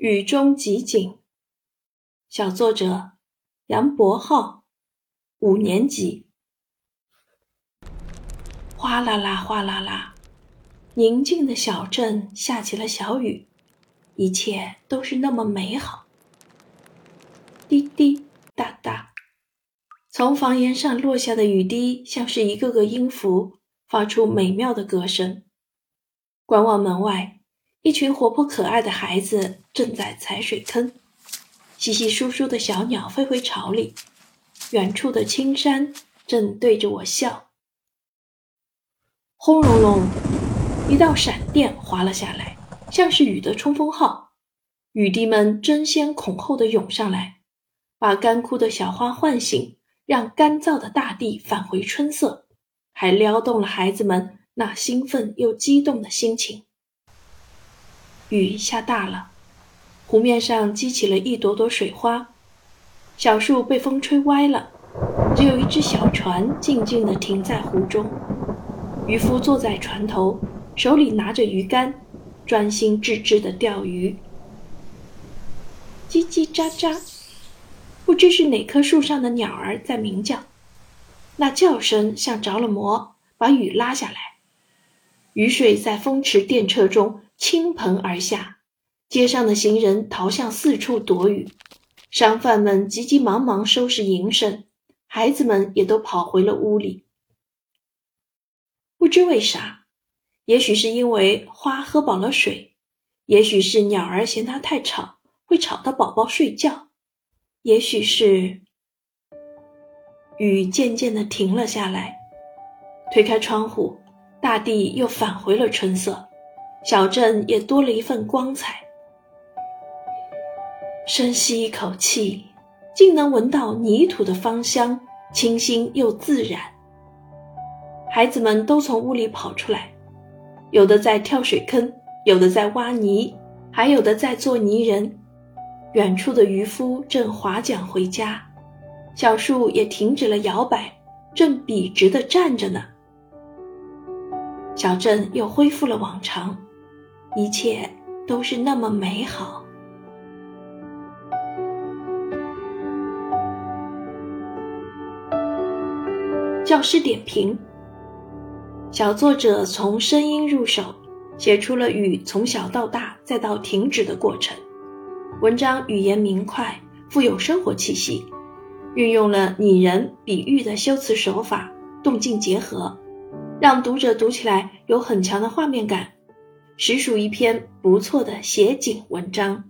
雨中集锦，小作者杨博浩，五年级。哗啦啦，哗啦啦，宁静的小镇下起了小雨，一切都是那么美好。滴滴答答，从房檐上落下的雨滴像是一个个音符，发出美妙的歌声。观望门外。一群活泼可爱的孩子正在踩水坑，稀稀疏疏的小鸟飞回巢里，远处的青山正对着我笑。轰隆隆，一道闪电划了下来，像是雨的冲锋号，雨滴们争先恐后的涌上来，把干枯的小花唤醒，让干燥的大地返回春色，还撩动了孩子们那兴奋又激动的心情。雨下大了，湖面上激起了一朵朵水花，小树被风吹歪了，只有一只小船静静地停在湖中。渔夫坐在船头，手里拿着鱼竿，专心致志地钓鱼。叽叽喳喳，不知是哪棵树上的鸟儿在鸣叫，那叫声像着了魔，把雨拉下来。雨水在风驰电掣中。倾盆而下，街上的行人逃向四处躲雨，商贩们急急忙忙收拾营生，孩子们也都跑回了屋里。不知为啥，也许是因为花喝饱了水，也许是鸟儿嫌它太吵，会吵到宝宝睡觉，也许是雨渐渐的停了下来。推开窗户，大地又返回了春色。小镇也多了一份光彩。深吸一口气，竟能闻到泥土的芳香，清新又自然。孩子们都从屋里跑出来，有的在跳水坑，有的在挖泥，还有的在做泥人。远处的渔夫正划桨回家，小树也停止了摇摆，正笔直地站着呢。小镇又恢复了往常。一切都是那么美好。教师点评：小作者从声音入手，写出了雨从小到大再到停止的过程。文章语言明快，富有生活气息，运用了拟人、比喻的修辞手法，动静结合，让读者读起来有很强的画面感。实属一篇不错的写景文章。